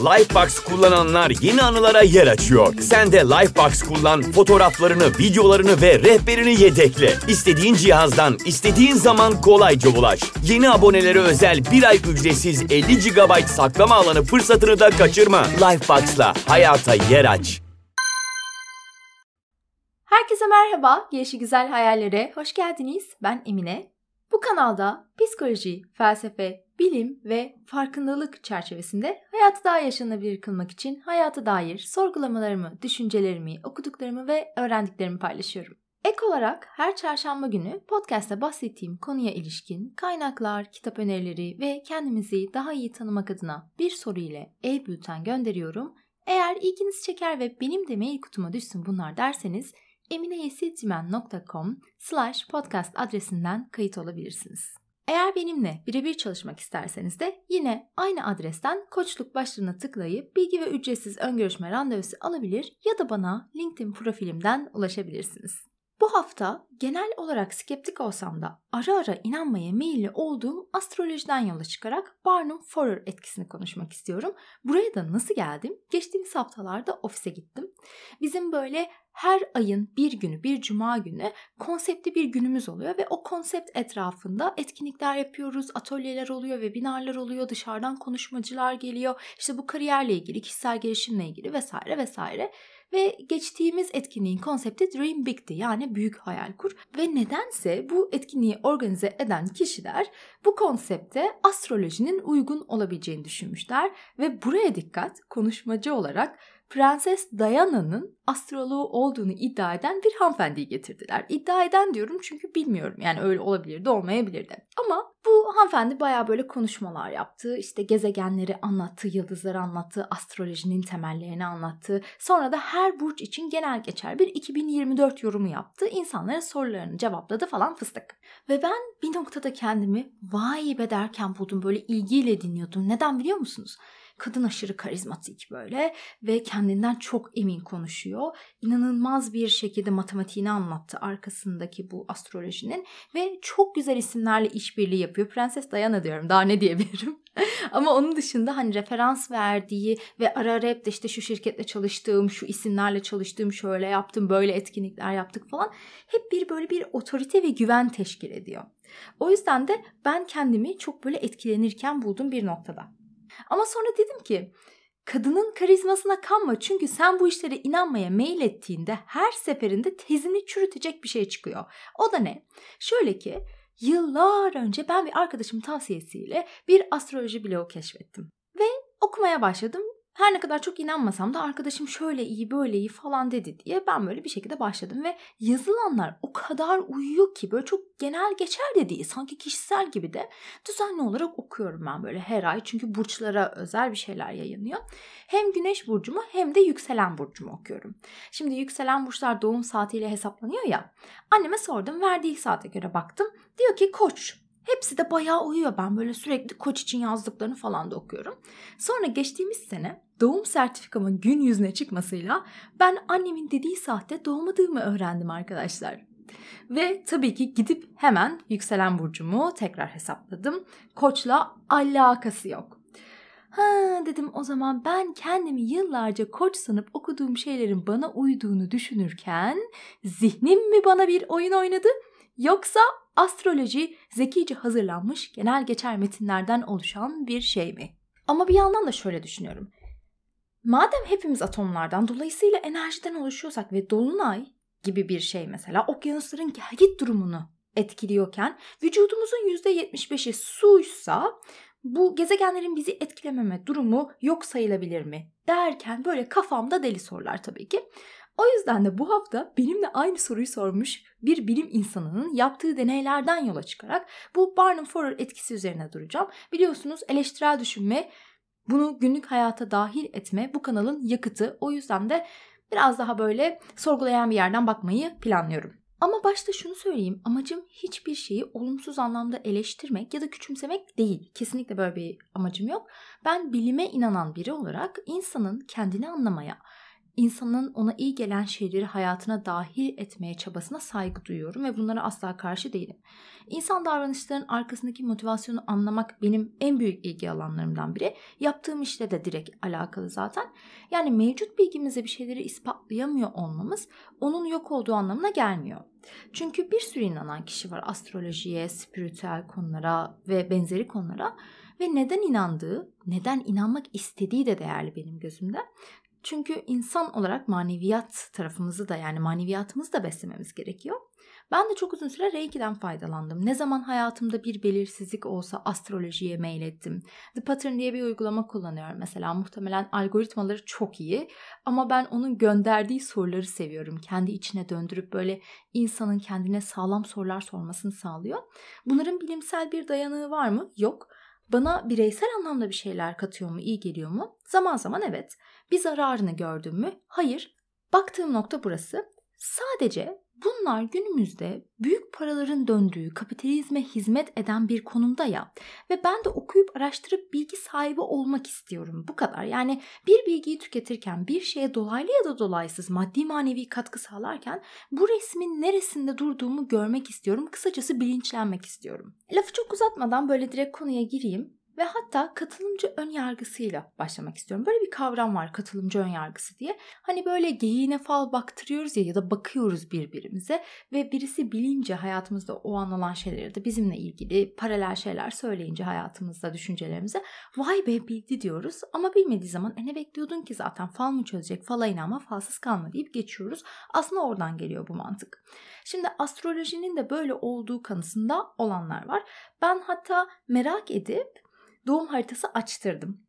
Lifebox kullananlar yeni anılara yer açıyor. Sen de Lifebox kullan, fotoğraflarını, videolarını ve rehberini yedekle. İstediğin cihazdan, istediğin zaman kolayca ulaş. Yeni abonelere özel bir ay ücretsiz 50 GB saklama alanı fırsatını da kaçırma. Lifebox'la hayata yer aç. Herkese merhaba, Gelişi Güzel Hayallere hoş geldiniz. Ben Emine. Bu kanalda psikoloji, felsefe, bilim ve farkındalık çerçevesinde hayatı daha yaşanabilir kılmak için hayata dair sorgulamalarımı, düşüncelerimi, okuduklarımı ve öğrendiklerimi paylaşıyorum. Ek olarak her çarşamba günü podcast'ta bahsettiğim konuya ilişkin kaynaklar, kitap önerileri ve kendimizi daha iyi tanımak adına bir soru ile e-bülten gönderiyorum. Eğer ilginizi çeker ve benim de mail kutuma düşsün bunlar derseniz emineyesilcimen.com slash podcast adresinden kayıt olabilirsiniz. Eğer benimle birebir çalışmak isterseniz de yine aynı adresten koçluk başlığına tıklayıp bilgi ve ücretsiz ön görüşme randevusu alabilir ya da bana LinkedIn profilimden ulaşabilirsiniz. Bu hafta genel olarak skeptik olsam da ara ara inanmaya meyilli olduğum astrolojiden yola çıkarak Barnum Forer etkisini konuşmak istiyorum. Buraya da nasıl geldim? Geçtiğimiz haftalarda ofise gittim. Bizim böyle her ayın bir günü, bir cuma günü konseptli bir günümüz oluyor ve o konsept etrafında etkinlikler yapıyoruz, atölyeler oluyor, webinarlar oluyor, dışarıdan konuşmacılar geliyor. İşte bu kariyerle ilgili, kişisel gelişimle ilgili vesaire vesaire. Ve geçtiğimiz etkinliğin konsepti Dream Big'ti yani büyük hayal kur. Ve nedense bu etkinliği organize eden kişiler bu konsepte astrolojinin uygun olabileceğini düşünmüşler. Ve buraya dikkat konuşmacı olarak Prenses Diana'nın astroloğu olduğunu iddia eden bir hanımefendiyi getirdiler. İddia eden diyorum çünkü bilmiyorum. Yani öyle olabilirdi, olmayabilirdi. Ama bu hanımefendi baya böyle konuşmalar yaptı. İşte gezegenleri anlattı, yıldızları anlattı, astrolojinin temellerini anlattı. Sonra da her burç için genel geçer bir 2024 yorumu yaptı. İnsanların sorularını cevapladı falan fıstık. Ve ben bir noktada kendimi vay be derken buldum. Böyle ilgiyle dinliyordum. Neden biliyor musunuz? Kadın aşırı karizmatik böyle ve kendinden çok emin konuşuyor. İnanılmaz bir şekilde matematiğini anlattı arkasındaki bu astrolojinin ve çok güzel isimlerle işbirliği yapıyor. Prenses Diana diyorum daha ne diyebilirim. Ama onun dışında hani referans verdiği ve ara ara hep de işte şu şirketle çalıştığım, şu isimlerle çalıştığım, şöyle yaptım, böyle etkinlikler yaptık falan. Hep bir böyle bir otorite ve güven teşkil ediyor. O yüzden de ben kendimi çok böyle etkilenirken buldum bir noktada. Ama sonra dedim ki kadının karizmasına kanma çünkü sen bu işlere inanmaya meyil ettiğinde her seferinde tezini çürütecek bir şey çıkıyor. O da ne? Şöyle ki yıllar önce ben bir arkadaşımın tavsiyesiyle bir astroloji blogu keşfettim. Ve okumaya başladım her ne kadar çok inanmasam da arkadaşım şöyle iyi böyle iyi falan dedi diye ben böyle bir şekilde başladım ve yazılanlar o kadar uyuyor ki böyle çok genel geçer de değil sanki kişisel gibi de düzenli olarak okuyorum ben böyle her ay çünkü burçlara özel bir şeyler yayınlıyor. Hem güneş burcumu hem de yükselen burcumu okuyorum. Şimdi yükselen burçlar doğum saatiyle hesaplanıyor ya anneme sordum verdiği saate göre baktım diyor ki koç Hepsi de bayağı uyuyor. Ben böyle sürekli koç için yazdıklarını falan da okuyorum. Sonra geçtiğimiz sene doğum sertifikamın gün yüzüne çıkmasıyla ben annemin dediği saatte doğmadığımı öğrendim arkadaşlar. Ve tabii ki gidip hemen yükselen burcumu tekrar hesapladım. Koçla alakası yok. Ha dedim o zaman ben kendimi yıllarca koç sanıp okuduğum şeylerin bana uyduğunu düşünürken zihnim mi bana bir oyun oynadı yoksa astroloji zekice hazırlanmış genel geçer metinlerden oluşan bir şey mi? Ama bir yandan da şöyle düşünüyorum. Madem hepimiz atomlardan dolayısıyla enerjiden oluşuyorsak ve dolunay gibi bir şey mesela okyanusların gelgit durumunu etkiliyorken vücudumuzun %75'i suysa bu gezegenlerin bizi etkilememe durumu yok sayılabilir mi? Derken böyle kafamda deli sorular tabii ki. O yüzden de bu hafta benimle aynı soruyu sormuş bir bilim insanının yaptığı deneylerden yola çıkarak bu Barnum Forer etkisi üzerine duracağım. Biliyorsunuz eleştirel düşünme, bunu günlük hayata dahil etme bu kanalın yakıtı. O yüzden de biraz daha böyle sorgulayan bir yerden bakmayı planlıyorum. Ama başta şunu söyleyeyim. Amacım hiçbir şeyi olumsuz anlamda eleştirmek ya da küçümsemek değil. Kesinlikle böyle bir amacım yok. Ben bilime inanan biri olarak insanın kendini anlamaya, insanın ona iyi gelen şeyleri hayatına dahil etmeye çabasına saygı duyuyorum ve bunlara asla karşı değilim. İnsan davranışlarının arkasındaki motivasyonu anlamak benim en büyük ilgi alanlarımdan biri. Yaptığım işle de direkt alakalı zaten. Yani mevcut bilgimizle bir şeyleri ispatlayamıyor olmamız onun yok olduğu anlamına gelmiyor. Çünkü bir sürü inanan kişi var astrolojiye, spiritüel konulara ve benzeri konulara ve neden inandığı, neden inanmak istediği de değerli benim gözümde. Çünkü insan olarak maneviyat tarafımızı da yani maneviyatımızı da beslememiz gerekiyor. Ben de çok uzun süre Reiki'den faydalandım. Ne zaman hayatımda bir belirsizlik olsa astrolojiye mail ettim. The Pattern diye bir uygulama kullanıyorum mesela. Muhtemelen algoritmaları çok iyi ama ben onun gönderdiği soruları seviyorum. Kendi içine döndürüp böyle insanın kendine sağlam sorular sormasını sağlıyor. Bunların bilimsel bir dayanığı var mı? Yok. Bana bireysel anlamda bir şeyler katıyor mu, iyi geliyor mu? Zaman zaman evet. Bir zararını gördüm mü? Hayır. Baktığım nokta burası. Sadece bunlar günümüzde büyük paraların döndüğü kapitalizme hizmet eden bir konumda ya ve ben de okuyup araştırıp bilgi sahibi olmak istiyorum bu kadar. Yani bir bilgiyi tüketirken bir şeye dolaylı ya da dolaysız maddi manevi katkı sağlarken bu resmin neresinde durduğumu görmek istiyorum. Kısacası bilinçlenmek istiyorum. Lafı çok uzatmadan böyle direkt konuya gireyim ve hatta katılımcı ön yargısıyla başlamak istiyorum. Böyle bir kavram var katılımcı ön yargısı diye. Hani böyle geyiğine fal baktırıyoruz ya ya da bakıyoruz birbirimize ve birisi bilince hayatımızda o an olan şeyleri de bizimle ilgili paralel şeyler söyleyince hayatımızda düşüncelerimize vay be bildi diyoruz ama bilmediği zaman e ne bekliyordun ki zaten fal mı çözecek fala inanma falsız kalma deyip geçiyoruz. Aslında oradan geliyor bu mantık. Şimdi astrolojinin de böyle olduğu kanısında olanlar var. Ben hatta merak edip doğum haritası açtırdım.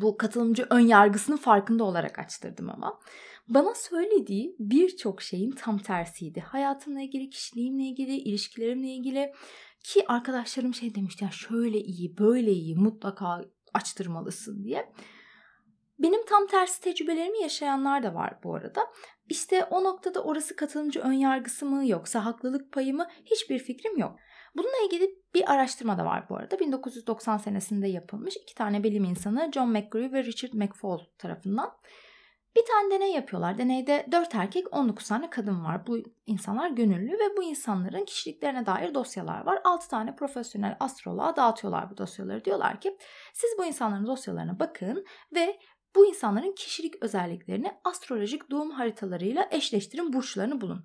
Bu katılımcı ön yargısının farkında olarak açtırdım ama. Bana söylediği birçok şeyin tam tersiydi. Hayatımla ilgili, kişiliğimle ilgili, ilişkilerimle ilgili ki arkadaşlarım şey demişti ya şöyle iyi, böyle iyi mutlaka açtırmalısın diye. Benim tam tersi tecrübelerimi yaşayanlar da var bu arada. İşte o noktada orası katılımcı ön yargısı mı yoksa haklılık payı mı hiçbir fikrim yok. Bununla ilgili bir araştırma da var bu arada. 1990 senesinde yapılmış iki tane bilim insanı John McGrew ve Richard McFall tarafından. Bir tane deney yapıyorlar. Deneyde 4 erkek 19 tane kadın var. Bu insanlar gönüllü ve bu insanların kişiliklerine dair dosyalar var. 6 tane profesyonel astroloğa dağıtıyorlar bu dosyaları. Diyorlar ki siz bu insanların dosyalarına bakın ve bu insanların kişilik özelliklerini astrolojik doğum haritalarıyla eşleştirin, burçlarını bulun.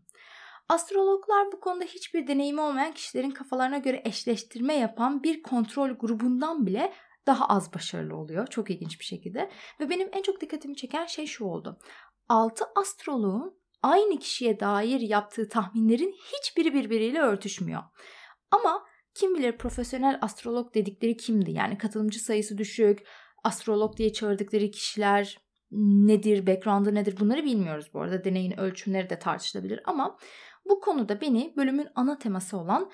Astrologlar bu konuda hiçbir deneyimi olmayan kişilerin kafalarına göre eşleştirme yapan bir kontrol grubundan bile daha az başarılı oluyor. Çok ilginç bir şekilde. Ve benim en çok dikkatimi çeken şey şu oldu. 6 astroloğun aynı kişiye dair yaptığı tahminlerin hiçbiri birbiriyle örtüşmüyor. Ama kim bilir profesyonel astrolog dedikleri kimdi? Yani katılımcı sayısı düşük, astrolog diye çağırdıkları kişiler nedir, background'ı nedir bunları bilmiyoruz bu arada. Deneyin ölçümleri de tartışılabilir ama bu konuda beni bölümün ana teması olan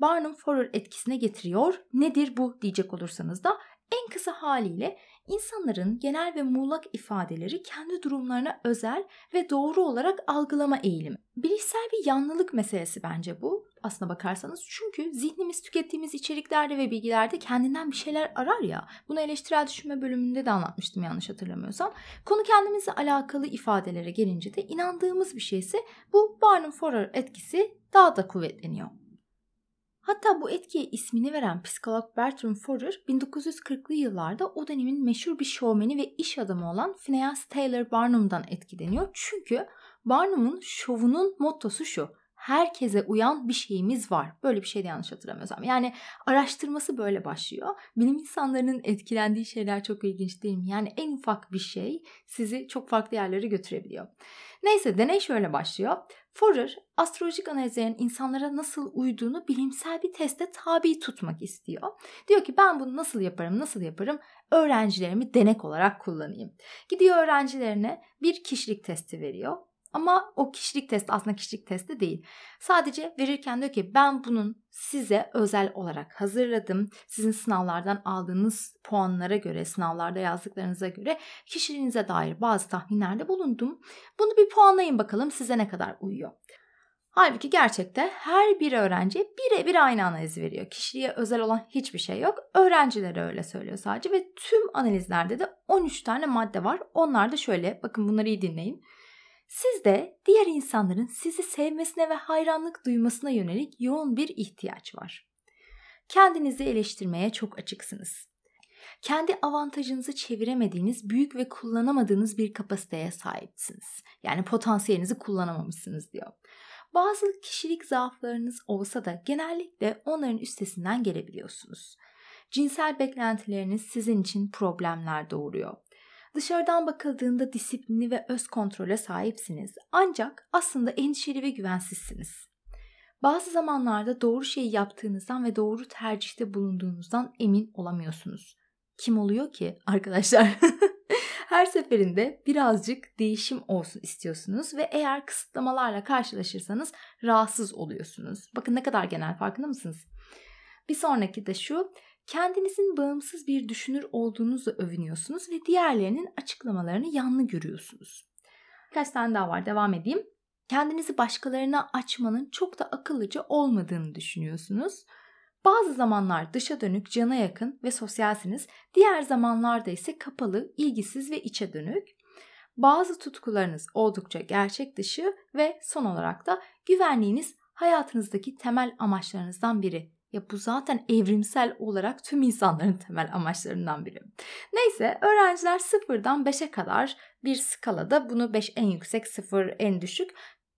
Barnum-Forer etkisine getiriyor. Nedir bu diyecek olursanız da en kısa haliyle insanların genel ve muğlak ifadeleri kendi durumlarına özel ve doğru olarak algılama eğilimi. Bilişsel bir yanlılık meselesi bence bu aslına bakarsanız. Çünkü zihnimiz tükettiğimiz içeriklerde ve bilgilerde kendinden bir şeyler arar ya. Bunu eleştirel düşünme bölümünde de anlatmıştım yanlış hatırlamıyorsam. Konu kendimizle alakalı ifadelere gelince de inandığımız bir şeyse bu Barnum-Forer etkisi daha da kuvvetleniyor. Hatta bu etkiye ismini veren psikolog Bertram Forer 1940'lı yıllarda o dönemin meşhur bir şovmeni ve iş adamı olan Phineas Taylor Barnum'dan etkileniyor. Çünkü Barnum'un şovunun mottosu şu herkese uyan bir şeyimiz var. Böyle bir şey de yanlış hatırlamıyorsam. Yani araştırması böyle başlıyor. Bilim insanlarının etkilendiği şeyler çok ilginç değil mi? Yani en ufak bir şey sizi çok farklı yerlere götürebiliyor. Neyse deney şöyle başlıyor. Forer astrolojik analizlerin insanlara nasıl uyduğunu bilimsel bir teste tabi tutmak istiyor. Diyor ki ben bunu nasıl yaparım nasıl yaparım öğrencilerimi denek olarak kullanayım. Gidiyor öğrencilerine bir kişilik testi veriyor. Ama o kişilik testi aslında kişilik testi değil. Sadece verirken diyor ki ben bunun size özel olarak hazırladım. Sizin sınavlardan aldığınız puanlara göre, sınavlarda yazdıklarınıza göre kişiliğinize dair bazı tahminlerde bulundum. Bunu bir puanlayın bakalım size ne kadar uyuyor. Halbuki gerçekte her bir öğrenci birebir aynı analizi veriyor. Kişiliğe özel olan hiçbir şey yok. Öğrencilere öyle söylüyor sadece ve tüm analizlerde de 13 tane madde var. Onlar da şöyle bakın bunları iyi dinleyin. Sizde diğer insanların sizi sevmesine ve hayranlık duymasına yönelik yoğun bir ihtiyaç var. Kendinizi eleştirmeye çok açıksınız. Kendi avantajınızı çeviremediğiniz, büyük ve kullanamadığınız bir kapasiteye sahipsiniz. Yani potansiyelinizi kullanamamışsınız diyor. Bazı kişilik zaaflarınız olsa da genellikle onların üstesinden gelebiliyorsunuz. Cinsel beklentileriniz sizin için problemler doğuruyor. Dışarıdan bakıldığında disiplini ve öz kontrole sahipsiniz. Ancak aslında endişeli ve güvensizsiniz. Bazı zamanlarda doğru şeyi yaptığınızdan ve doğru tercihte bulunduğunuzdan emin olamıyorsunuz. Kim oluyor ki arkadaşlar? Her seferinde birazcık değişim olsun istiyorsunuz ve eğer kısıtlamalarla karşılaşırsanız rahatsız oluyorsunuz. Bakın ne kadar genel farkında mısınız? Bir sonraki de şu. Kendinizin bağımsız bir düşünür olduğunuzla övünüyorsunuz ve diğerlerinin açıklamalarını yanlı görüyorsunuz. Birkaç tane daha var devam edeyim. Kendinizi başkalarına açmanın çok da akıllıca olmadığını düşünüyorsunuz. Bazı zamanlar dışa dönük, cana yakın ve sosyalsiniz. Diğer zamanlarda ise kapalı, ilgisiz ve içe dönük. Bazı tutkularınız oldukça gerçek dışı ve son olarak da güvenliğiniz hayatınızdaki temel amaçlarınızdan biri. Ya bu zaten evrimsel olarak tüm insanların temel amaçlarından biri. Neyse öğrenciler sıfırdan 5'e kadar bir skalada bunu 5 en yüksek 0 en düşük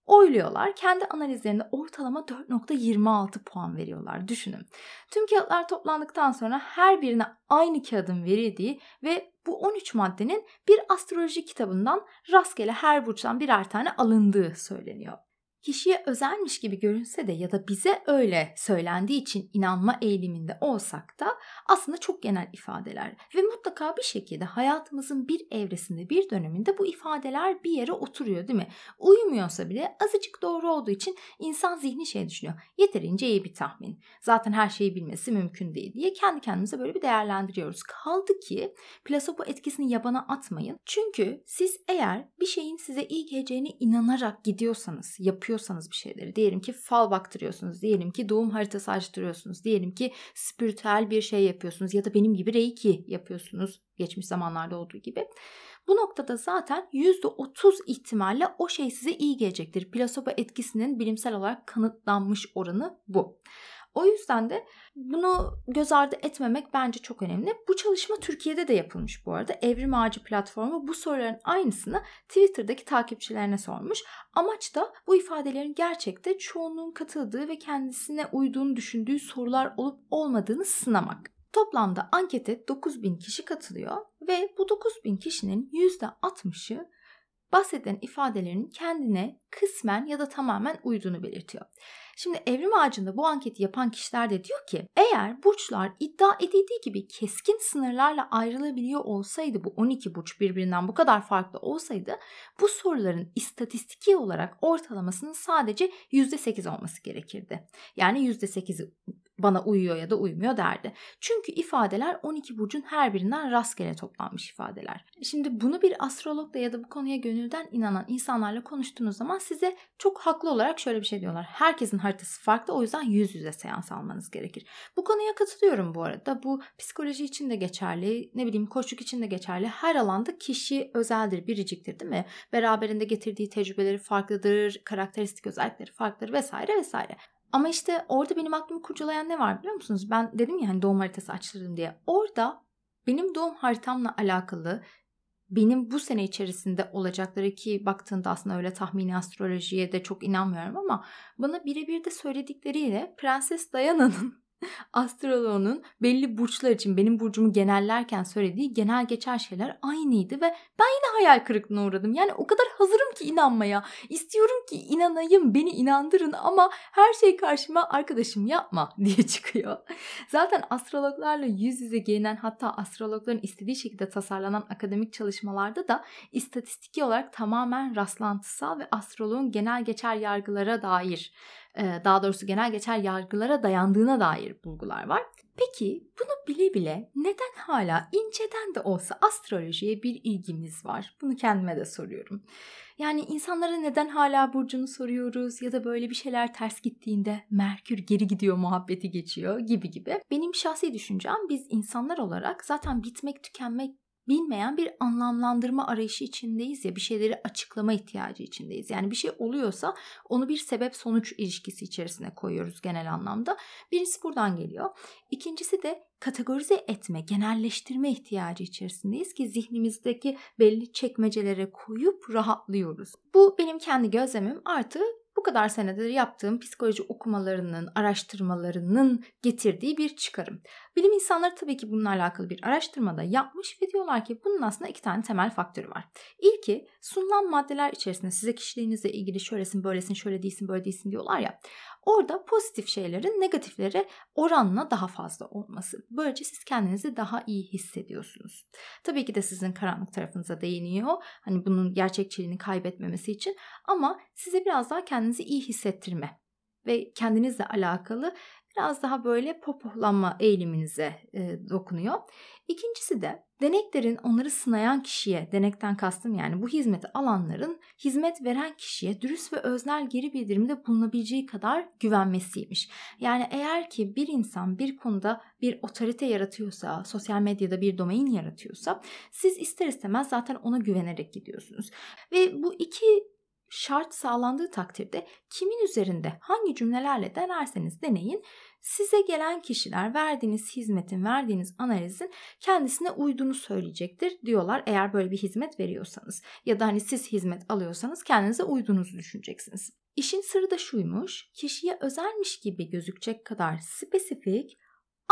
oyluyorlar. Kendi analizlerinde ortalama 4.26 puan veriyorlar. Düşünün. Tüm kağıtlar toplandıktan sonra her birine aynı kağıdın verildiği ve bu 13 maddenin bir astroloji kitabından rastgele her burçtan birer tane alındığı söyleniyor kişiye özelmiş gibi görünse de ya da bize öyle söylendiği için inanma eğiliminde olsak da aslında çok genel ifadeler ve mutlaka bir şekilde hayatımızın bir evresinde bir döneminde bu ifadeler bir yere oturuyor değil mi? Uymuyorsa bile azıcık doğru olduğu için insan zihni şey düşünüyor. Yeterince iyi bir tahmin. Zaten her şeyi bilmesi mümkün değil diye kendi kendimize böyle bir değerlendiriyoruz. Kaldı ki plasebo etkisini yabana atmayın. Çünkü siz eğer bir şeyin size iyi geleceğine inanarak gidiyorsanız, yapıyorsanız yapıyorsanız bir şeyleri diyelim ki fal baktırıyorsunuz diyelim ki doğum haritası açtırıyorsunuz diyelim ki spiritüel bir şey yapıyorsunuz ya da benim gibi reiki yapıyorsunuz geçmiş zamanlarda olduğu gibi. Bu noktada zaten %30 ihtimalle o şey size iyi gelecektir. Plasebo etkisinin bilimsel olarak kanıtlanmış oranı bu. O yüzden de bunu göz ardı etmemek bence çok önemli. Bu çalışma Türkiye'de de yapılmış bu arada. Evrim Ağacı platformu bu soruların aynısını Twitter'daki takipçilerine sormuş. Amaç da bu ifadelerin gerçekte çoğunluğun katıldığı ve kendisine uyduğunu düşündüğü sorular olup olmadığını sınamak. Toplamda ankete 9000 kişi katılıyor ve bu 9000 kişinin %60'ı bahsedilen ifadelerin kendine kısmen ya da tamamen uyduğunu belirtiyor. Şimdi evrim ağacında bu anketi yapan kişiler de diyor ki eğer burçlar iddia edildiği gibi keskin sınırlarla ayrılabiliyor olsaydı bu 12 burç birbirinden bu kadar farklı olsaydı bu soruların istatistiki olarak ortalamasının sadece %8 olması gerekirdi. Yani %8'i bana uyuyor ya da uymuyor derdi. Çünkü ifadeler 12 burcun her birinden rastgele toplanmış ifadeler. Şimdi bunu bir astrologla ya da bu konuya gönülden inanan insanlarla konuştuğunuz zaman size çok haklı olarak şöyle bir şey diyorlar. Herkesin haritası farklı o yüzden yüz yüze seans almanız gerekir. Bu konuya katılıyorum bu arada. Bu psikoloji için de geçerli, ne bileyim koçluk için de geçerli. Her alanda kişi özeldir, biriciktir değil mi? Beraberinde getirdiği tecrübeleri farklıdır, karakteristik özellikleri farklıdır vesaire vesaire. Ama işte orada benim aklımı kurcalayan ne var biliyor musunuz? Ben dedim ya hani doğum haritası açtırdım diye. Orada benim doğum haritamla alakalı benim bu sene içerisinde olacakları ki baktığında aslında öyle tahmini astrolojiye de çok inanmıyorum ama bana birebir de söyledikleriyle Prenses Diana'nın astroloğunun belli burçlar için benim burcumu genellerken söylediği genel geçer şeyler aynıydı ve ben yine hayal kırıklığına uğradım. Yani o kadar hazırım ki inanmaya. İstiyorum ki inanayım, beni inandırın ama her şey karşıma arkadaşım yapma diye çıkıyor. Zaten astrologlarla yüz yüze gelinen hatta astrologların istediği şekilde tasarlanan akademik çalışmalarda da istatistiki olarak tamamen rastlantısal ve astroloğun genel geçer yargılara dair daha doğrusu genel geçer yargılara dayandığına dair bulgular var. Peki bunu bile bile neden hala inceden de olsa astrolojiye bir ilgimiz var? Bunu kendime de soruyorum. Yani insanlara neden hala burcunu soruyoruz ya da böyle bir şeyler ters gittiğinde Merkür geri gidiyor muhabbeti geçiyor gibi gibi. Benim şahsi düşüncem biz insanlar olarak zaten bitmek tükenmek bilmeyen bir anlamlandırma arayışı içindeyiz ya bir şeyleri açıklama ihtiyacı içindeyiz. Yani bir şey oluyorsa onu bir sebep sonuç ilişkisi içerisine koyuyoruz genel anlamda. Birincisi buradan geliyor. İkincisi de kategorize etme, genelleştirme ihtiyacı içerisindeyiz ki zihnimizdeki belli çekmecelere koyup rahatlıyoruz. Bu benim kendi gözlemim artı bu kadar senedir yaptığım psikoloji okumalarının, araştırmalarının getirdiği bir çıkarım. Bilim insanları tabii ki bununla alakalı bir araştırmada yapmış ve diyorlar ki bunun aslında iki tane temel faktörü var. İlki sunulan maddeler içerisinde size kişiliğinizle ilgili şöylesin, böylesin, şöyle değilsin, böyle değilsin diyorlar ya. Orada pozitif şeylerin negatiflere oranla daha fazla olması. Böylece siz kendinizi daha iyi hissediyorsunuz. Tabii ki de sizin karanlık tarafınıza değiniyor. Hani bunun gerçekçiliğini kaybetmemesi için ama size biraz daha kendinizi iyi hissettirme ve kendinizle alakalı biraz daha böyle popohlanma eğiliminize e, dokunuyor. İkincisi de deneklerin onları sınayan kişiye, denekten kastım yani bu hizmeti alanların hizmet veren kişiye dürüst ve öznel geri bildirimde bulunabileceği kadar güvenmesiymiş. Yani eğer ki bir insan bir konuda bir otorite yaratıyorsa, sosyal medyada bir domain yaratıyorsa siz ister istemez zaten ona güvenerek gidiyorsunuz. Ve bu iki şart sağlandığı takdirde kimin üzerinde hangi cümlelerle denerseniz deneyin size gelen kişiler verdiğiniz hizmetin, verdiğiniz analizin kendisine uyduğunu söyleyecektir diyorlar eğer böyle bir hizmet veriyorsanız. Ya da hani siz hizmet alıyorsanız kendinize uyduğunuzu düşüneceksiniz. İşin sırrı da şuymuş, kişiye özelmiş gibi gözükecek kadar spesifik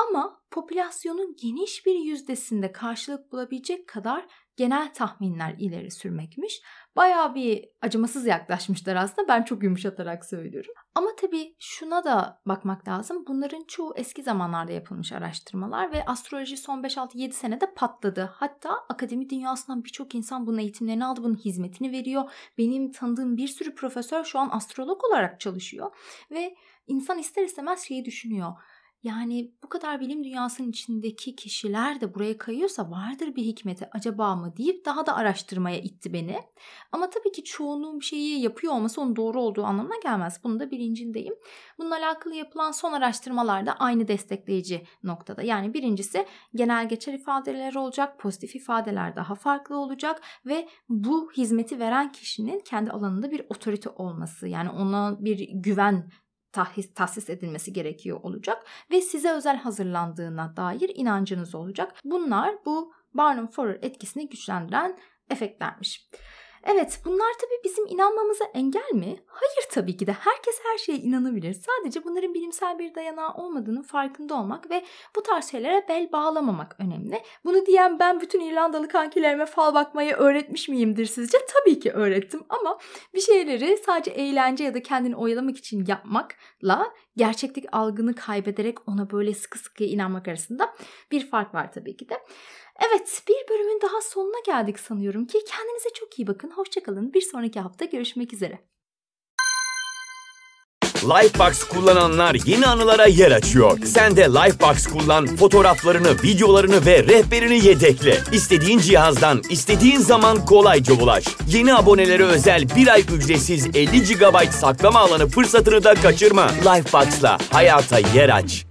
ama popülasyonun geniş bir yüzdesinde karşılık bulabilecek kadar genel tahminler ileri sürmekmiş. Bayağı bir acımasız yaklaşmışlar aslında. Ben çok yumuşatarak söylüyorum. Ama tabii şuna da bakmak lazım. Bunların çoğu eski zamanlarda yapılmış araştırmalar ve astroloji son 5-6-7 senede patladı. Hatta akademi dünyasından birçok insan bunun eğitimlerini aldı, bunun hizmetini veriyor. Benim tanıdığım bir sürü profesör şu an astrolog olarak çalışıyor ve insan ister istemez şeyi düşünüyor yani bu kadar bilim dünyasının içindeki kişiler de buraya kayıyorsa vardır bir hikmeti acaba mı deyip daha da araştırmaya itti beni. Ama tabii ki çoğunluğun bir şeyi yapıyor olması onun doğru olduğu anlamına gelmez. Bunu da bilincindeyim. Bununla alakalı yapılan son araştırmalar da aynı destekleyici noktada. Yani birincisi genel geçer ifadeler olacak, pozitif ifadeler daha farklı olacak ve bu hizmeti veren kişinin kendi alanında bir otorite olması yani ona bir güven tahsis, tahsis edilmesi gerekiyor olacak ve size özel hazırlandığına dair inancınız olacak. Bunlar bu Barnum-Forer etkisini güçlendiren efektlermiş. Evet bunlar tabii bizim inanmamıza engel mi? Hayır tabii ki de herkes her şeye inanabilir. Sadece bunların bilimsel bir dayanağı olmadığının farkında olmak ve bu tarz şeylere bel bağlamamak önemli. Bunu diyen ben bütün İrlandalı kankilerime fal bakmayı öğretmiş miyimdir sizce? Tabii ki öğrettim ama bir şeyleri sadece eğlence ya da kendini oyalamak için yapmakla gerçeklik algını kaybederek ona böyle sıkı sıkıya inanmak arasında bir fark var tabii ki de. Evet bir bölümün daha sonuna geldik sanıyorum ki kendinize çok iyi bakın. Hoşçakalın. Bir sonraki hafta görüşmek üzere. Lifebox kullananlar yeni anılara yer açıyor. Sen de Lifebox kullan, fotoğraflarını, videolarını ve rehberini yedekle. İstediğin cihazdan, istediğin zaman kolayca ulaş. Yeni abonelere özel bir ay ücretsiz 50 GB saklama alanı fırsatını da kaçırma. Lifebox'la hayata yer aç.